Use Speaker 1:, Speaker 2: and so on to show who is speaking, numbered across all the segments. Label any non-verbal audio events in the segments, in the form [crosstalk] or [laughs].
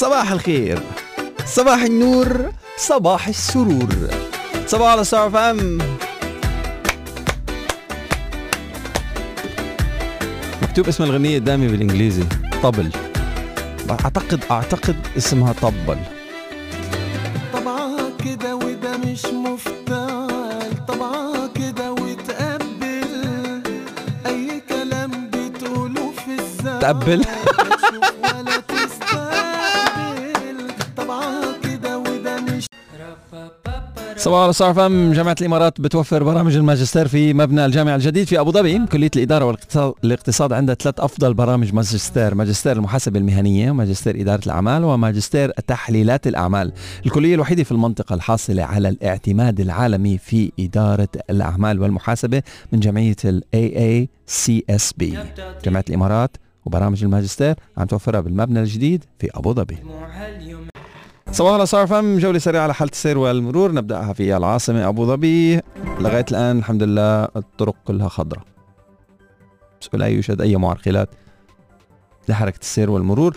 Speaker 1: صباح الخير. صباح النور صباح السرور. صباح على ستار فام مكتوب اسم الغنية قدامي بالإنجليزي. طبل. اعتقد أعتقد اسمها طبل.
Speaker 2: طبعا كده وده مش مفتعل طبعا كده وتقبل. أي كلام بتقوله في الزعل
Speaker 1: تقبل؟ صباحو Star FM جامعة الإمارات بتوفر برامج الماجستير في مبنى الجامعة الجديد في أبو ظبي. كلية الإدارة والاقتصاد الاقتصاد عندها ثلاث أفضل برامج ماجستير. ماجستير المحاسبة المهنية وماجستير إدارة الأعمال وماجستير تحليلات الأعمال. الكلية الوحيدة في المنطقة الحاصلة على الاعتماد العالمي في إدارة الأعمال والمحاسبة من جمعية ال AACSB جامعة الإمارات وبرامج الماجستير عم توفرها بالمبنى الجديد في أبو ظبي. صباح الله صار فم جولة سريعة على حالة السير والمرور. نبدأها في العاصمة أبو ظبي. لغاية الآن الحمد لله الطرق كلها خضراء. بس لا يوجد أي معرقلات لحركة السير والمرور.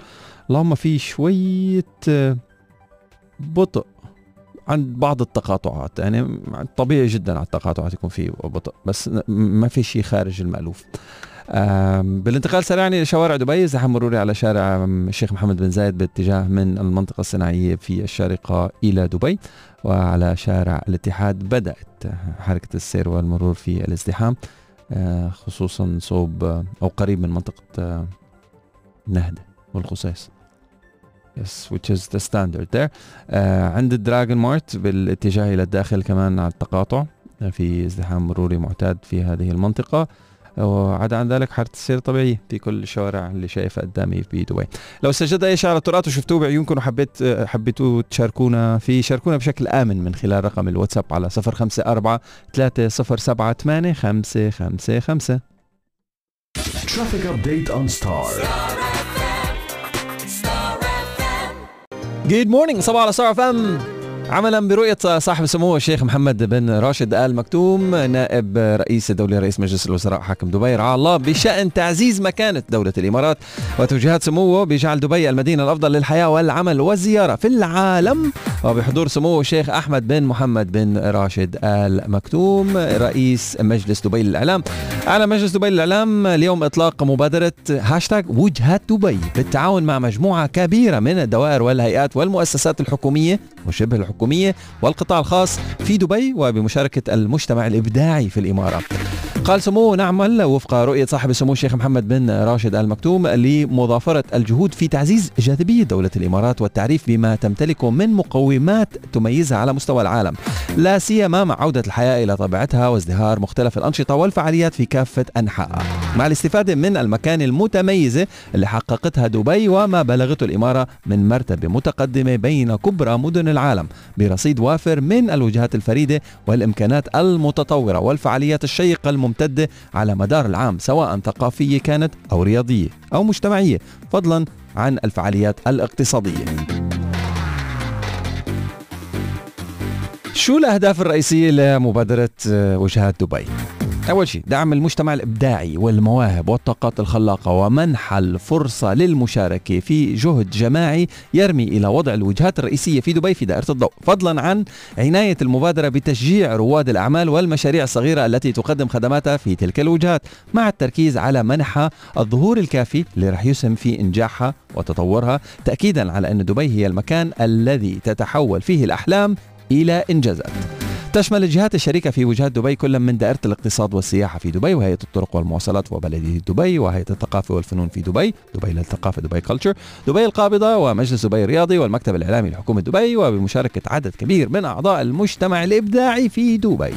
Speaker 1: اللهم في شوية آه، بطء عند بعض التقاطعات. يعني طبيعي جدا على التقاطعات يكون في بطء بس ما في شيء خارج المألوف. بالانتقال سريعا إلى شوارع دبي. زحام مروري على شارع الشيخ محمد بن زايد باتجاه من المنطقة الصناعية في الشارقة إلى دبي وعلى شارع الاتحاد. بدأت حركة السير والمرور في الازدحام آه، خصوصا صوب آه، أو قريب من منطقة آه، نهده والقصيص. Yes, which is the standard there. آه عند الدراجون مارت بالاتجاه إلى الداخل كمان على التقاطع في ازدحام مروري معتاد في هذه المنطقة. وعدا عن ذلك حالة السير طبيعية في كل الشوارع اللي شايفها قدامي في دبي لو سجلت أي شيء على الطرقات وشفتوه بعيونكم وحبيت حبيتوا تشاركونا فيه شاركونا بشكل آمن من خلال رقم الواتساب على 054 307 555
Speaker 3: Traffic update on Star.
Speaker 1: Good morning صباحو على Star FM عملا برؤية صاحب السمو الشيخ محمد بن راشد آل مكتوم نائب رئيس الدولة رئيس مجلس الوزراء حاكم دبي. رعاه الله بشأن تعزيز مكانة دولة الإمارات وتوجيهات سموه بجعل دبي المدينة الأفضل للحياة والعمل والزيارة في العالم. وبحضور سمو الشيخ أحمد بن محمد بن راشد آل مكتوم رئيس مجلس دبي للإعلام. أعلن مجلس دبي للإعلام اليوم إطلاق مبادرة هاشتاج وجهة دبي بالتعاون مع مجموعة كبيرة من الدوائر والهيئات والمؤسسات الحكومية وشبه الحكومية والقطاع الخاص في دبي وبمشاركة المجتمع الإبداعي في الإمارة. قال سموه نعمل وفق رؤية صاحب السمو الشيخ محمد بن راشد آل مكتوم لمضافرة الجهود في تعزيز جاذبية دولة الإمارات والتعريف بما تمتلكه من مقومات تميزها على مستوى العالم. لا سيما مع عودة الحياة إلى طبيعتها وازدهار مختلف الأنشطة والفعاليات في كافة أنحائها مع الاستفادة من المكانة المتميزة اللي حققتها دبي وما بلغته الإمارة من مرتبة متقدمة بين كبرى مدن العالم. برصيد وافر من الوجهات الفريدة والإمكانات المتطورة والفعاليات الشيقة الممتدة على مدار العام سواء ثقافية كانت أو رياضية أو مجتمعية فضلا عن الفعاليات الاقتصادية شو الأهداف الرئيسية لمبادرة آه، وجهات دبي؟ أول شيء دعم المجتمع الإبداعي والمواهب والطاقات الخلاقة ومنح الفرصة للمشاركة في جهد جماعي يرمي إلى وضع الوجهات الرئيسية في دبي في دائرة الضوء. فضلا عن عناية المبادرة بتشجيع رواد الأعمال والمشاريع الصغيرة التي تقدم خدماتها في تلك الوجهات مع التركيز على منحها الظهور الكافي اللي رح يسهم في إنجاحها وتطورها تأكيدا على أن دبي هي المكان الذي تتحول فيه الأحلام إلى إنجازات. تشمل الجهات الشريكة في وجهات دبي كل من دائرة الاقتصاد والسياحة في دبي وهيئة الطرق والمواصلات وبلدية دبي وهيئة الثقافة والفنون في دبي دبي للثقافة دبي كلتشر دبي القابضة ومجلس دبي الرياضي والمكتب الإعلامي لحكومة دبي وبمشاركة عدد كبير من أعضاء المجتمع الإبداعي في دبي.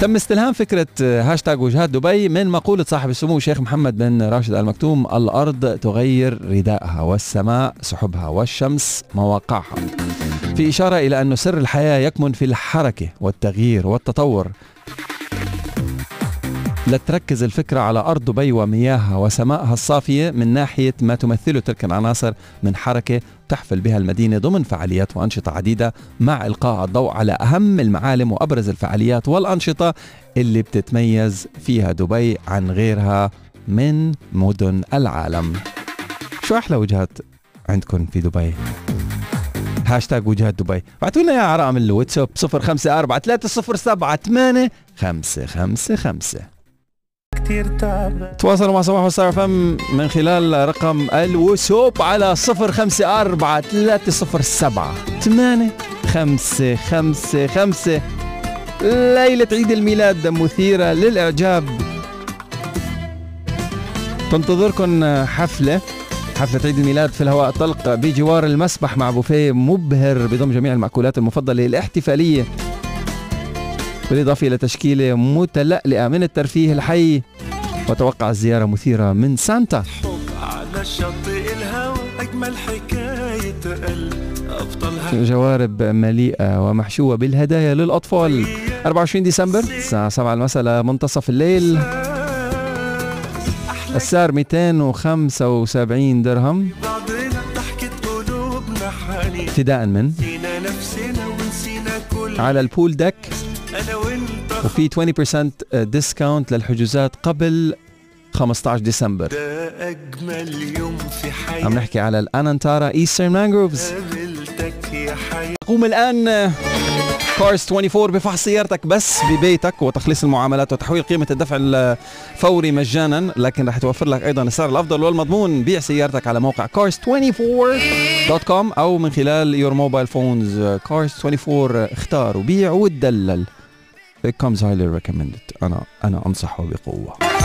Speaker 1: تم استلهام فكرة هاشتاج وجهات دبي من مقولة صاحب السمو الشيخ محمد بن راشد آل مكتوم الأرض تغير رداءها والسماء سحبها والشمس مواقعها. في إشارة إلى أن سر الحياة يكمن في الحركة والتغيير والتطور. لتركز الفكرة على أرض دبي ومياهها وسمائها الصافية من ناحية ما تمثله تلك العناصر من حركة تحفل بها المدينة ضمن فعاليات وأنشطة عديدة مع إلقاء الضوء على أهم المعالم وأبرز الفعاليات والأنشطة اللي بتتميز فيها دبي عن غيرها من مدن العالم. شو أحلى وجهات عندكم في دبي؟ هاشتاج وجهات دبي. بعتوا لنا إياها على رقم الواتساب 054307 555
Speaker 2: كتير تعبان
Speaker 1: تواصلوا مع صباح وستار فم من خلال رقم الوسوب على 054 307 8 5 5 5 ليلة عيد الميلاد مثيرة للإعجاب. تنتظركم حفلة. حفلة عيد الميلاد في الهواء الطلق بجوار المسبح مع بوفيه مبهر بضم جميع المأكولات المفضلة الاحتفالية بالإضافة إلى تشكيلة متلألئة من الترفيه الحي. وتوقع الزيارة مثيرة من سانتا.
Speaker 2: على شاطئ الهوى أجمل حكاية قلب
Speaker 1: جوارب مليئة ومحشوة بالهدايا للأطفال. 24 ديسمبر الساعة 7 المساء لمنتصف الليل. السعر 275 درهم. ابتداء من على البول
Speaker 2: وأنت
Speaker 1: وفي 20% ديسكاونت للحجوزات قبل 15 ديسمبر.
Speaker 2: ده أجمل يوم في
Speaker 1: عم نحكي على ال
Speaker 2: Anantara Eastern Mangroves
Speaker 1: قوم الآن Cars 24 بفحص سيارتك بس ببيتك وتخليص المعاملات وتحويل قيمة الدفع الفوري مجانا لكن رح توفر لك أيضا السعر الأفضل والمضمون. بيع سيارتك على موقع cars24.com أو من خلال your mobile phones Cars 24 اختار وبيع وتدلل. It comes highly recommended. أنا أنا أنصحه بقوة.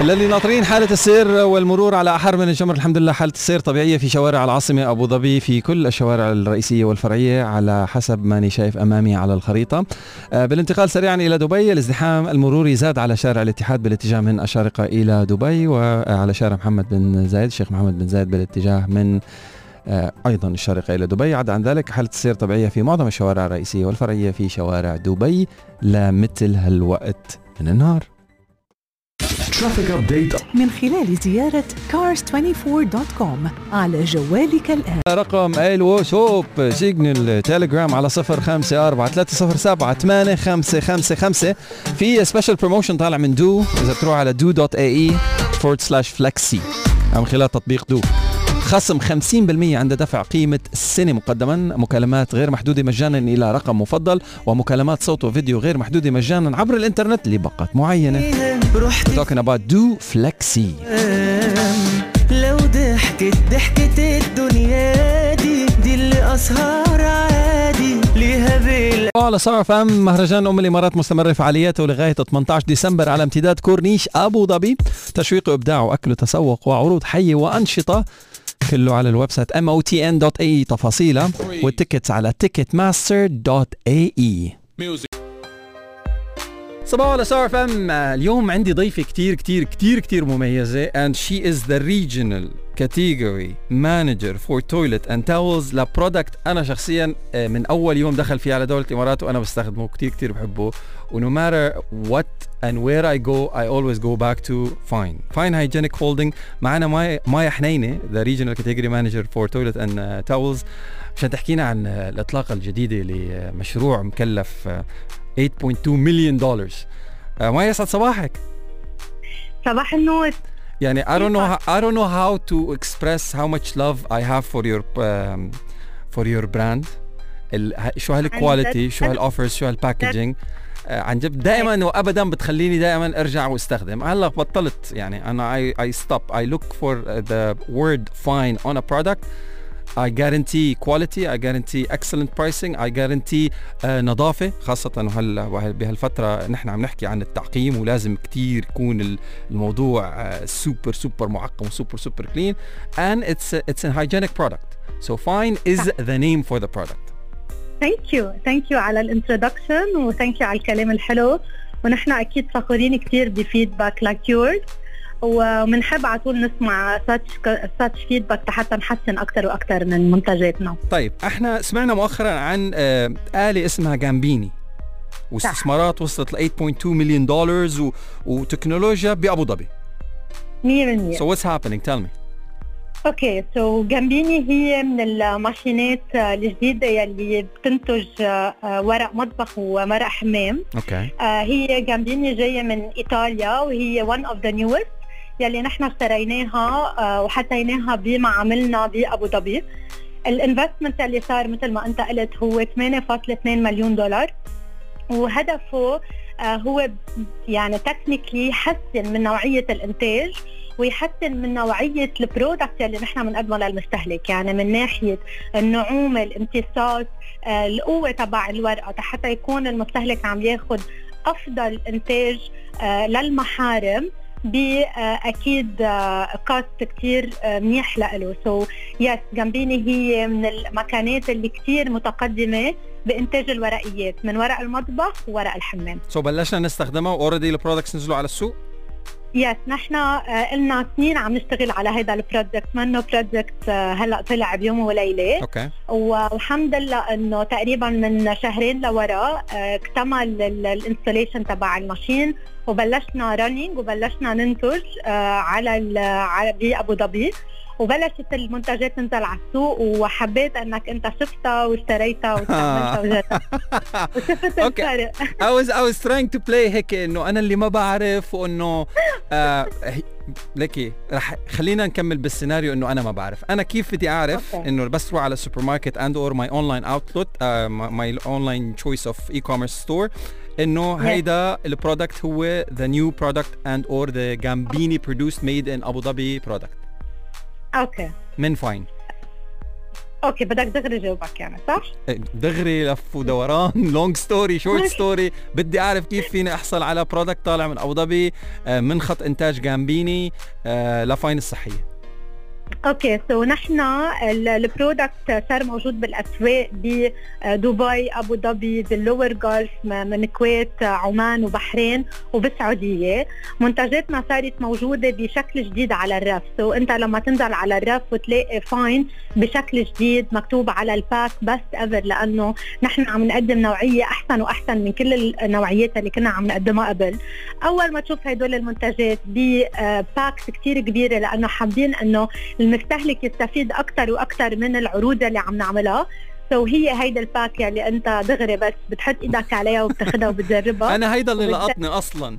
Speaker 1: للي ناطرين حالة السير والمرور على أحر من الجمر. الحمد لله حالة السير طبيعية في شوارع العاصمة أبو ظبي في كل الشوارع الرئيسية والفرعية على حسب ماني شايف أمامي على الخريطة. آه، بالانتقال سريعا إلى دبي الازدحام المروري زاد على شارع الاتحاد بالاتجاه من الشارقة إلى دبي وعلى شارع محمد بن زايد الشيخ محمد بن زايد بالاتجاه من آه، أيضا الشارقة إلى دبي. عدا عن ذلك حالة السير طبيعية في معظم الشوارع الرئيسية والفرعية في شوارع دبي لمثل هالوقت من النهار.
Speaker 3: Traffic update.
Speaker 4: من خلال زيارة cars24.com على جوالك الآن.
Speaker 1: رقم الواتساب Signal Telegram على صفر خمسة أربعة ثلاثة صفر سبعة ثمانية خمسة خمسة خمسة. في special promotion طالع من du إذا بتروح على du dot ae forward slash flexi من خلال تطبيق du. خصم 50% عند دفع قيمة السنة مقدما. مكالمات غير محدودة مجانا إلى رقم مفضل ومكالمات صوت وفيديو غير محدودة مجانا عبر الإنترنت لباقات معينة. Talking about do flexi.
Speaker 2: لو ضحكت ضحكة الدنيا دي دي اللي أسهر عادي ليها صباحو
Speaker 1: على Star FM مهرجان أم الإمارات مستمر فعالياته لغاية 18 ديسمبر على امتداد كورنيش أبو ظبي. تشويق وابداع وأكل وتسوق وعروض حيه وأنشطة. كله على ال website motn.ae تفاصيلها وال tickets على ticketmaster.ae صباحو على Star FM. اليوم عندي ضيفة كتير كتير كتير كتير مميزة and she is the regional category manager for toilet and towels. ل product أنا شخصيا آه، من أول يوم دخل فيه على دولة الإمارات وأنا بستخدمه كتير كتير بحبه. و no matter what and where I go I always go back to Fine. Fine Hygienic Holding معنا مايا مايا حنينة the regional category manager for toilet and uh, towels. عشان تحكينا عن آه، الإطلاقة الجديدة لمشروع مكلف آه، 8.2 مليون دولار آه، مايا يسعد صباحك
Speaker 5: صباح النور
Speaker 1: يعني I don't know how, I don't know how to express how much love I have for your um, for your brand. ال, ه- شو هال quality شو هال offers شو هال packaging آه، عن جد دائما وابدا بتخليني دائما أرجع وأستخدم. هلأ بطلت. يعني أنا I, I stop. I look for uh, the word fine on a product. I guarantee quality I guarantee excellent pricing I guarantee آه نظافة خاصة وهل بهالفترة نحن عم نحكي عن التعقيم ولازم كتير يكون ال- الموضوع آه super super معقم و super super clean and it's a, it's a hygienic product. So fine is the name for the product.
Speaker 5: thank you thank you على ال introduction و thank you على الكلام الحلو. ونحن أكيد فخورين كثير ب feedback like yours وبنحب على طول نسمع such feedback حتى نحسن أكثر وأكثر من منتجاتنا.
Speaker 1: طيب إحنا سمعنا مؤخرا عن آه آلة اسمها Gambini. واستثمارات وصلت ل 8.2 مليون دولار و... وتكنولوجيا بأبو ظبي.
Speaker 5: 100%
Speaker 1: so what's happening? Tell me.
Speaker 5: okay so Gambini هي من ال machine ات آه، الجديدة يلي بتنتج آه، ورق مطبخ وورق حمام.
Speaker 1: okay
Speaker 5: آه، هي Gambini جاية من إيطاليا وهي one of the newest. يلي نحن اشتريناها آه، وحطيناها بمعاملنا بأبو ظبي. ال investment اللي صار مثل ما أنت قلت هو 8.2 مليون دولار. وهدفه آه، هو يعني technically يحسن من نوعية الإنتاج ويحسن من نوعية ال product اللي نحن بنقدمه للمستهلك. يعني من ناحية النعومة الامتصاص آه، القوة تبع الورقة حتى يكون المستهلك عم ياخذ أفضل إنتاج آه، للمحارم. بأكيد cost كثير منيح له so yes Gambini هي من الماكينات اللي كثير متقدمة بإنتاج الورقيات من ورق المطبخ وورق الحمام.
Speaker 1: so بلشنا نستخدمها و already ال products نزلوا على السوق.
Speaker 5: yes نحن آه، لنا سنين عم نشتغل على هذا ال project منه project هلأ طلع بيوم وليلة.
Speaker 1: okay.
Speaker 5: والحمد لله إنه تقريبا من شهرين لورا آه، اكتمل ال installation تبع ال machine وبلشنا running وبلشنا ننتج آه، على على بأبو ظبي. وبلشت المنتجات تنزل على السوق وحبيت إنك أنت شفتها واشتريتها واستعملتها وجربتها [laughs] وشفت. الفرق
Speaker 1: I was I was trying to play هيك إنه أنا اللي ما بعرف وإنه آه لكي رح خلينا نكمل بالسيناريو إنه أنا ما بعرف أنا كيف بدي
Speaker 5: أعرف.
Speaker 1: إنه بس روح على السوبر ماركت and or my online outlet my online choice of e-commerce store
Speaker 5: إنه.
Speaker 1: هيدا ال product هو the new product and or the Gambini produced made in Abu Dhabi product
Speaker 5: okay.
Speaker 1: من Fine.
Speaker 5: okay بدك دغري جاوبك يعني صح؟
Speaker 1: دغري لف ودوران long story short story بدي أعرف كيف فيني أحصل على product طالع من أبو ظبي آه، من خط إنتاج Gambini آه، ل Fine
Speaker 5: الصحية. okay so نحن ال- product صار موجود بالأسواق بدبي أبو ظبي بال lower Gulf من الكويت عمان وبحرين وبالسعودية. منتجاتنا صارت موجودة بشكل جديد على الرف. so أنت لما تنزل على الرف وتلاقي Fine بشكل جديد مكتوب على ال pack best ever لأنه نحن عم نقدم نوعية أحسن وأحسن من كل النوعيات اللي كنا عم نقدمها قبل. أول ما تشوف هدول المنتجات ب packs كثير كبيرة لأنه حابين إنه المستهلك يستفيد أكثر وأكثر من العروض اللي عم نعملها. so هي هيدا ال pack يلي أنت دغري بس بتحط إيدك عليها وبتاخدها وبتجربها.
Speaker 1: أنا هيدا اللي لقطني أصلا.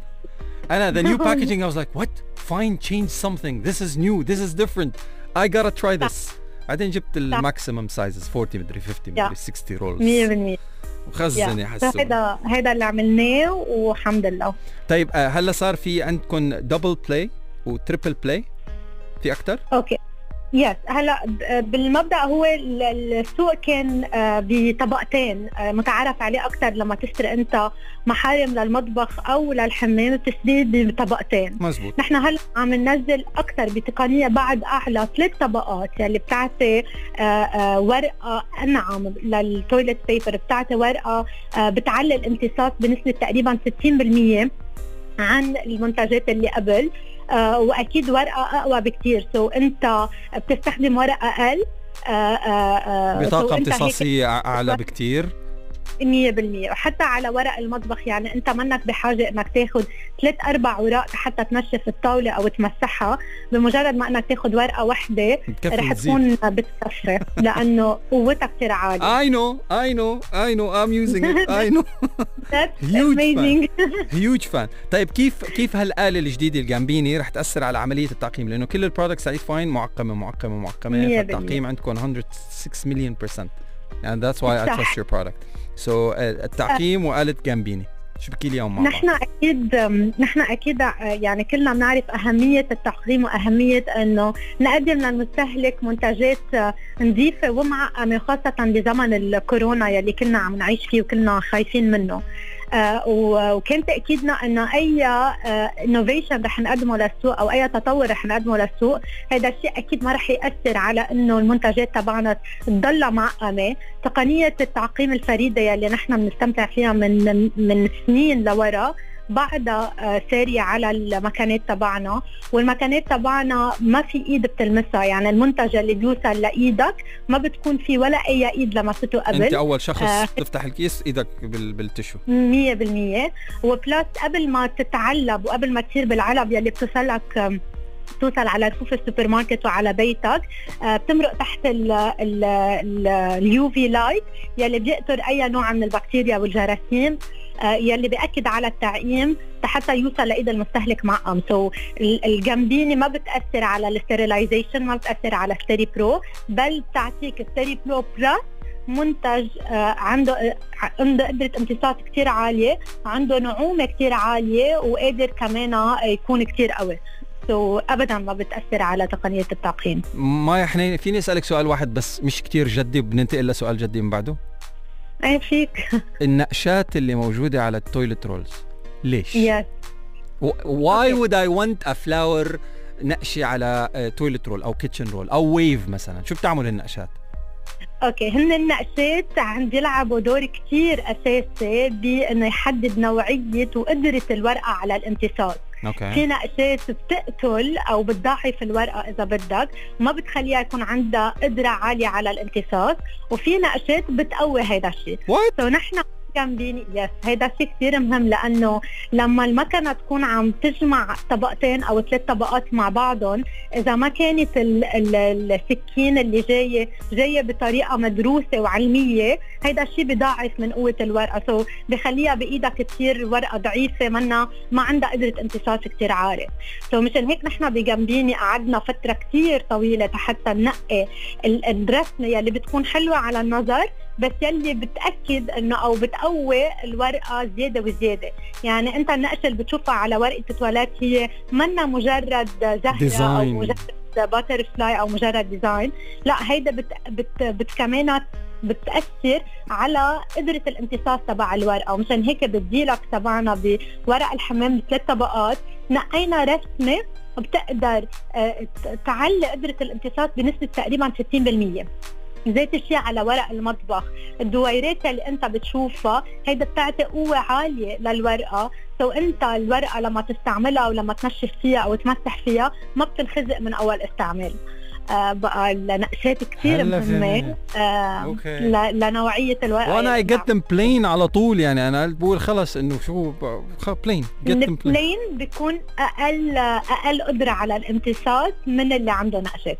Speaker 1: أنا the new [laughs] packaging I was like what? Fine change something. This is new. This is different. I gotta try this. بعدين جبت ال maximum sizes 40 مدري 50 مدري 60 rolls
Speaker 5: 100%
Speaker 1: وخزن يا. حسون
Speaker 5: هيدا هيدا اللي عملناه والحمد لله
Speaker 1: طيب آه، هلا صار في عندكم double ply و triple ply في أكثر
Speaker 5: okay. yes هلا بالمبدأ هو ال- السوق كان آه، بطبقتين آه، متعارف عليه أكثر لما تشتري أنت محارم للمطبخ أو للحمام بتشتري بطبقتين.
Speaker 1: مزبوط
Speaker 5: نحن هلا عم ننزل أكثر بتقنية بعد اعلى ثلاث طبقات يلي بتعطي آه، آه، ورقة أنعم لل toilet paper بتعطي ورقة بتعلي الامتصاص بنسبة تقريبا 60% عن المنتجات اللي قبل. وأكيد ورقة أقوى بكثير so أنت بتستخدم ورقة أقل آه، آه، آه، so هيك
Speaker 1: امتصاصية أعلى بكتير.
Speaker 5: 100% وحتى على ورق المطبخ يعني أنت منك بحاجة إنك تاخذ ثلاث أربع أوراق حتى تنشف الطاولة أو تمسحها. بمجرد ما إنك تاخذ ورقة واحدة
Speaker 1: بتكفي
Speaker 5: رح تكون بتكفي لأنه قوتها كثير عاليه
Speaker 1: I know I know I know. I'm using it. I know. [laughs]
Speaker 5: That's [laughs]
Speaker 1: Huge fan.
Speaker 5: amazing. [laughs]
Speaker 1: huge fan طيب كيف كيف هالآلة الجديدة ال Gambini رح تأثر على عملية التعقيم لأنه كل ال products عليه Fine معقمة معقمة
Speaker 5: مية
Speaker 1: فالتعقيم عندكم 106 مليون percent. And that's why I trust your product. So uh, التعقيم وآلة Gambini شو احكي لي اياهم مع
Speaker 5: نحن أكيد نحن أكيد يعني كلنا بنعرف أهمية التعقيم وأهمية إنه نقدم للمستهلك منتجات نظيفه ومعقمة خاصة بزمن الكورونا يلي كنا عم نعيش فيه وكلنا خايفين منه. آه وكان تأكيدنا انه أي innovation رح نقدمه للسوق أو أي تطور رح نقدمه للسوق هذا الشيء أكيد ما رح يأثر على إنه المنتجات تبعنا تضلها معقمة. تقنية التعقيم الفريدة يلي نحن بنستمتع فيها من من سنين لورا بعدها آه، سارية على المكانات تبعنا والمكانات تبعنا ما في إيد بتلمسها. يعني المنتج اللي بيوصل لإيدك ما بتكون في ولا أي إيد لمسته
Speaker 1: أنت
Speaker 5: قبل
Speaker 1: أول شخص
Speaker 5: آه.
Speaker 1: تفتح الكيس إيدك بال... بالتشو.
Speaker 5: مية بالمية. وبلس قبل ما تتعلب وقبل ما تصير بالعلب يلي بتوصلك آم، توصل على رفوف السوبر ماركت وعلى بيتك آه، بتمرق تحت ال UV light يلي بيقتل أي نوع من البكتيريا والجراثيم. آه، يلي بيأكد على التعقيم حتى يوصل لإيد المستهلك معقم so ال Gambini ما بتأثر على ال sterilization ما بتأثر على SteriPro بل بتعطيك SteriPro plus منتج آه، عنده آه، عنده قدرة امتصاص كتير عالية عنده نعومة كتير عالية وقادر كمان يكون كتير قوي. so ابدا ما بتأثر على تقنية التعقيم.
Speaker 1: مايا حنين فيني أسألك سؤال واحد بس مش كتير جدي وبننتقل لسؤال جدي من بعده.
Speaker 5: إيه فيك. [laughs]
Speaker 1: النقشات اللي موجودة على ال toilet rolls ليش؟
Speaker 5: yes
Speaker 1: why would I want a flower نقشة على toilet roll أو kitchen roll أو wave مثلا؟ شو بتعمل النقشات
Speaker 5: okay هن النقشات عم يلعبوا دور كثير أساسي بإنه يحدد نوعية وقدرة الورقة على الامتصاص.
Speaker 1: okay.
Speaker 5: في نقشات بتقتل أو بتضاعف الورقة إذا بدك. ما بتخليها يكون عندها قدرة عالية على الامتصاص. وفي نقشات بتقوي هذا الشيء. so نحن Gambini yes هيدا شيء كثير مهم لأنه لما المكنة تكون عم تجمع طبقتين أو ثلاث طبقات مع بعضهم إذا ما كانت ال ال السكين اللي جاية جاية بطريقة مدروسة وعلمية هيدا الشيء بضاعف من قوة الورقة. so بخليها بإيدك تصير ورقة ضعيفة منا ما عندها قدرة امتصاص كثير عالي. so مشان هيك نحن ب Gambini قعدنا فترة كثير طويلة حتى ننقي ال- الرسمه يلي بتكون حلوة على النظر. بس يلي بتأكد إنه أو بتقوي الورقة زيادة وزيادة. يعني أنت النقشه اللي بتشوفها على ورقة التواليت هي منا مجرد زهرة
Speaker 1: أو.
Speaker 5: مجرد butterfly أو مجرد design لا هيدا بت بت بت كمان بتأثر على قدرة الامتصاص تبع الورقة. ومشان هيك بالديلكس تبعنا بورق الحمام بثلاث طبقات. نقينا رسمة بتقدر آه، تعلي قدرة الامتصاص بنسبة تقريبا 60% ذات الشيء على ورق المطبخ. الدويرات اللي انت بتشوفها هيدا بتعطي قوة عالية للورقة. so انت الورقة لما تستعملها أو لما تنشف فيها أو تمسح فيها ما بتنخزق من أول استعمال. آه بقى النقشات كثير مهمة. آه
Speaker 1: okay.
Speaker 5: ل- لنوعية الورقة
Speaker 1: وأنا
Speaker 5: I
Speaker 1: get them plain على طول يعني أنا بقول خلص إنه شو plain get them
Speaker 5: plain بيكون أقل أقل قدرة على الامتصاص من اللي عنده نقشات.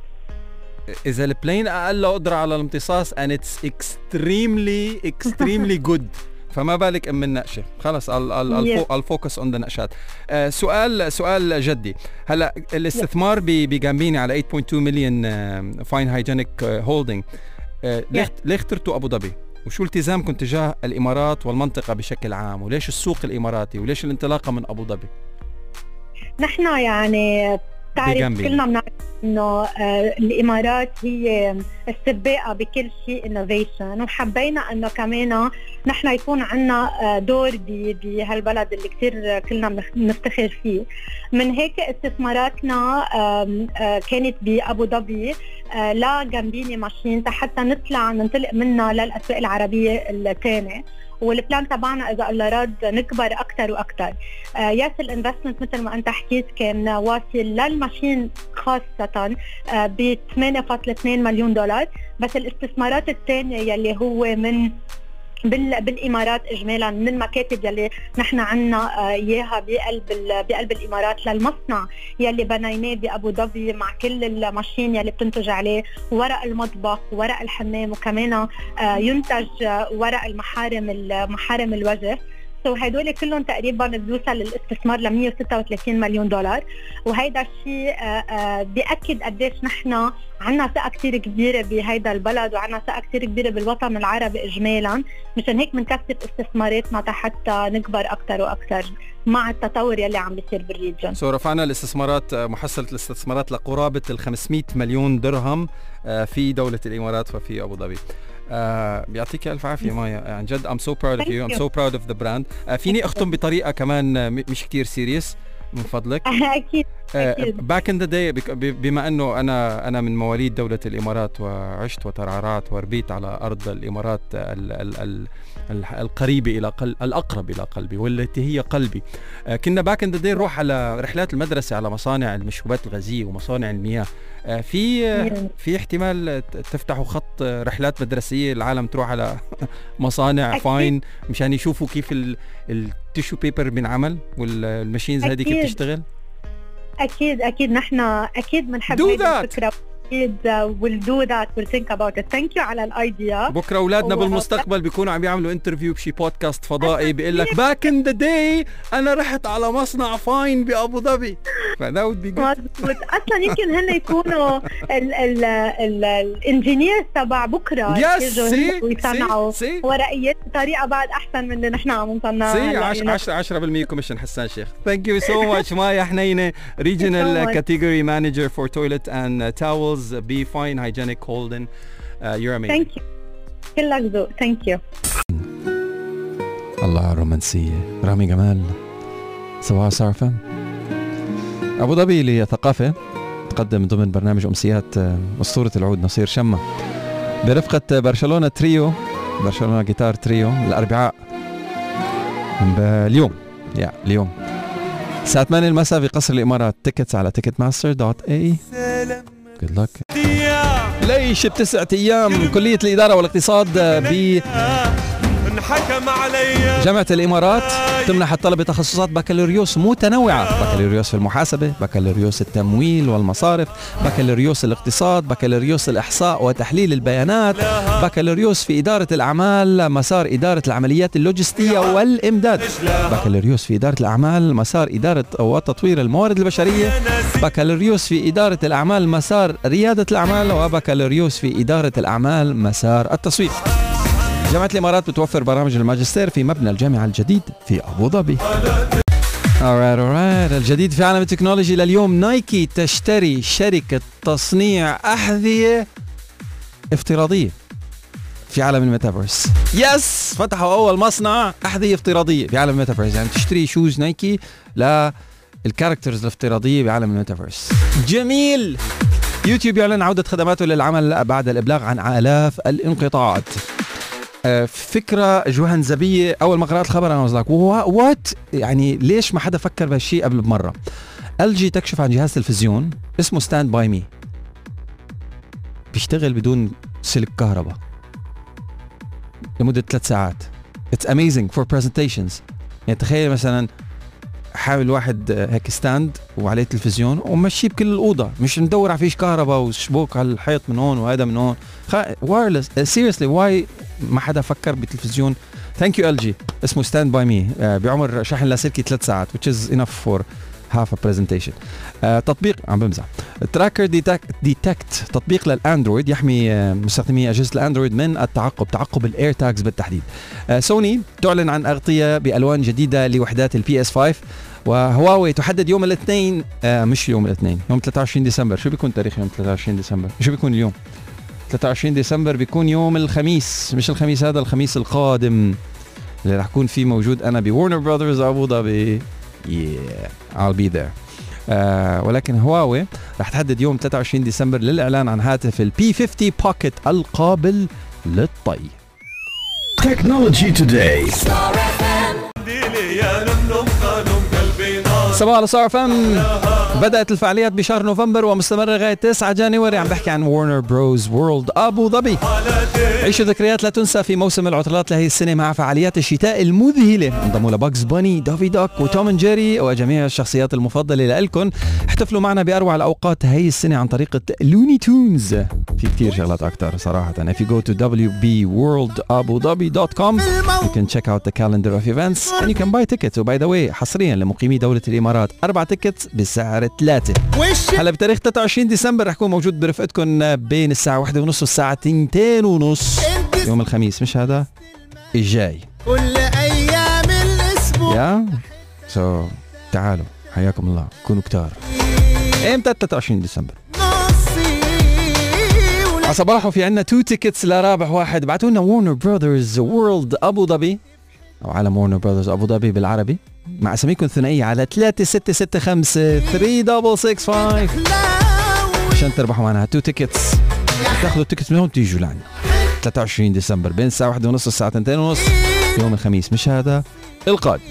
Speaker 1: إذا ال plain أقل قدره على الامتصاص and it's extremely extremely [laughs] good. فما بالك ام النقشه خلص.
Speaker 5: ال
Speaker 1: focus on the نقشات. آه، سؤال سؤال جدي. هلا الاستثمار ب Gambini على 8.2 مليون Fine Hygienic Holding ليه ليه اخترتوا أبو ظبي؟ وشو التزامكم تجاه الإمارات والمنطقة بشكل عام؟ وليش السوق الإماراتي؟ وليش الانطلاقة من أبو ظبي؟
Speaker 5: نحن يعني بتعرف. كلنا بنعرف إنه آه، الإمارات هي السباقة بكل شيء innovation وحبينا إنه كمان نحن يكون عندنا دور ب- بهالبلد اللي كثير كلنا بنفتخر فيه. من هيك استثماراتنا آه، كانت بابو ظبي آه، ل Gambini machine حتى نطلع ننطلق منها للأسواق العربية الثانية. وال plan تبعنا إذا الله راد نكبر أكثر وأكثر آه، yes ال investment مثل ما أنت حكيت كان واصل لل machine خاصة ب 8.2 مليون دولار. بس الاستثمارات الثانية يلي هو من بالإمارات اجمالا من المكاتب يلي نحن عنا آه، إياها بقلب بقلب الإمارات للمصنع يلي بنيناه بأبو ظبي مع كل الماشين يلي بتنتج عليه ورق المطبخ ورق الحمام وكمان آه، ينتج آه، ورق المحارم ال- محارم الوجه سو هدول كلهم تقريبا بيوصل الاستثمار ل 136 مليون دولار. وهيدا الشيء آه، آه، بيأكد قديش نحن عنا ثقة كثير كبيرة بهيدا البلد وعنا ثقة كثير كبيرة بالوطن العربي اجمالا. مشان هيك بنكثف استثماراتنا حتى نكبر أكثر وأكثر مع التطور يلي عم بيصير بال
Speaker 1: region so رفعنا الاستثمارات آه، محصلة الاستثمارات لقرابة ال 500 مليون درهم في دولة الإمارات وفي أبو ظبي. آه بيعطيك ألف عافية مايا. عن جد of
Speaker 5: Thank
Speaker 1: you. I'm
Speaker 5: you.
Speaker 1: so proud of the brand. آه فيني أختم بطريقة كمان آه، مش كتير serious من فضلك. [laughs]
Speaker 5: أكيد
Speaker 1: آه،. back in the day بما إنه أنا أنا من مواليد دولة الإمارات وعشت وترعرعت وربيت على أرض الإمارات ال ال ال ال القريبة إلى قل الأقرب إلى قلبي والتي هي قلبي آه، كنا back in the نروح على رحلات المدرسة على مصانع المشروبات الغازية ومصانع المياه آه، في. في احتمال تفتحوا خط رحلات مدرسية العالم تروح على [laughs] مصانع
Speaker 5: أكيد.
Speaker 1: fine مشان يشوفوا كيف ال- ال tissue paper بينعمل وال machines هذه كيف
Speaker 5: أكيد.
Speaker 1: تشتغل
Speaker 5: أكيد أكيد نحن أكيد بنحب
Speaker 1: that.
Speaker 5: الفكرة أكيد do that we'll think about it. Thank you على ال
Speaker 1: idea. بكرة
Speaker 5: أولادنا
Speaker 1: بالمستقبل بيكونوا عم يعملوا interview بشي بودكاست فضائي. بيقول لك back in the day أنا رحت على مصنع Fine بأبو ظبي. ف that be good.
Speaker 5: مضبوط أصلا يمكن هن يكونوا ال engineers
Speaker 1: تبع
Speaker 5: بكرة.
Speaker 1: See,
Speaker 5: هن ويصنعوا. ورقيات بطريقة بعد أحسن من اللي نحن عم نصنعها
Speaker 1: see
Speaker 5: هلأ،
Speaker 1: 10
Speaker 5: you know.
Speaker 1: 10 10% commission حسان شيخ. thank you so much مايا حنينة
Speaker 5: regional.
Speaker 1: category manager for toilet and towels بي Fine Hygienic Holding you're amazing
Speaker 5: thank you كلك ذوق thank you
Speaker 1: الله على الرومانسية. رامي جمال صباح صار فم أبو ظبي لثقافة تقدم ضمن برنامج أمسيات آه، أسطورة العود نصير شمة. برفقة برشلونة تريو برشلونة جيتار تريو الأربعاء اليوم يا اليوم. الساعة 8 المساء في قصر الإمارات. tickets على Ticketmaster dot AE good luck ليش بتسعة أيام؟ كلية الإدارة والاقتصاد ب
Speaker 6: انحكم علي.
Speaker 1: جامعة الإمارات تمنح الطلبة تخصصات بكالوريوس متنوعة. بكالوريوس في المحاسبة بكالوريوس التمويل والمصارف بكالوريوس الاقتصاد بكالوريوس الإحصاء وتحليل البيانات بكالوريوس في إدارة الأعمال مسار إدارة العمليات اللوجستية والإمداد. بكالوريوس في إدارة الأعمال مسار إدارة وتطوير الموارد البشرية. بكالوريوس في إدارة الأعمال مسار ريادة الأعمال. وبكالوريوس في إدارة الأعمال مسار التسويق جامعة الإمارات بتوفر برامج الماجستير في مبنى الجامعة الجديد في أبو ظبي. Alright alright. الجديد في عالم التكنولوجي لليوم نايكي تشتري شركة تصنيع أحذية افتراضية في عالم الميتافيرس yes فتحوا أول مصنع أحذية افتراضية في عالم الميتافيرس يعني تشتري shoes نايكي لل characters الافتراضية بعالم الميتافيرس جميل! يوتيوب يعلن عودة خدماته للعمل بعد الإبلاغ عن آلاف الانقطاعات. فكرة جهنمية أول ما قرأت الخبر I was like what يعني ليش ما حدا فكر بهالشيء قبل بمرة؟ LG تكشف عن جهاز تلفزيون اسمه StandbyME بيشتغل بدون سلك كهرباء. لمدة ثلاث ساعات. it's amazing for presentations يعني تخيل مثلا حاول واحد هيك stand وعليه تلفزيون ومشيه بكل الأوضة. مش ندور على فيش كهرباء وشبوك على الحيط من هون وهذا من هون. wireless seriously why ما حدا فكر بتلفزيون؟ thank you LG اسمه StandbyME بعمر شحن لاسلكي ثلاث ساعات which is enough for a presentation. آه تطبيق عم بمزح. Tracker Detect تطبيق للأندرويد يحمي آه، مستخدمي أجهزة الأندرويد من التعقب تعقب ال AirTags بالتحديد. سوني تعلن عن أغطية بألوان جديدة لوحدات ال PS 5 وهواوي تحدد يوم الاثنين آه مش يوم الاثنين يوم 23 ديسمبر. شو بيكون تاريخ يوم 23 ديسمبر؟ شو بيكون اليوم؟ 23 ديسمبر بيكون يوم الخميس مش الخميس هذا الخميس القادم. اللي رح يكون فيه موجود أنا ب Warner Brothers أبو ظبي. Yeah I'll be there. آه ولكن هواوي رح تحدد يوم 23 ديسمبر للإعلان عن هاتف ال P 50 Pocket القابل للطي.
Speaker 3: Technology Today.
Speaker 6: صباحو
Speaker 1: ستار أف إم بدأت الفعاليات بشهر نوفمبر ومستمرة لغاية 9 January عم بحكي عن Warner Bros World أبو ظبي. عيشوا ذكريات لا تنسى في موسم العطلات لهي السنة مع فعاليات الشتاء المذهلة. انضموا ل Bugs Bunny Daffy Duck و Tom Jerry وجميع الشخصيات المفضلة لكم احتفلوا معنا بأروع الأوقات هي السنة عن طريقة Looney Tunes في كتير شغلات أكتر صراحة. If you go to wbworldabudhabi.com you can check out the calendar of events and you can buy tickets. و by the way حصريا لمقيمي دولة الإمارات أربع tickets بسعر ثلاثة. هلا بتاريخ 23 ديسمبر رح اكون موجود برفقتكم بين الساعة واحدة ونص والساعة تنتين ونص. يوم الخميس مش هذا؟ الجاي.
Speaker 7: كل أيام الأسبوع.
Speaker 1: Yeah? So تعالوا حياكم الله. كونوا كتار. إمتى 23 ديسمبر؟ على صباحو في عنا two tickets لرابح واحد. بعتوا لنا Warner Brothers World ابو ظبي أو عالم Warner Brothers ابو ظبي بالعربي. مع أساميكم ثنائيه على 3665 3665
Speaker 7: لاوي
Speaker 1: عشان تربحوا معنا two tickets تاخذوا التيكتس من هون تيجوا لعنا 23 ديسمبر بين الساعة 1 ونص والساعة 2 ونص يوم الخميس. مش هذا القادم.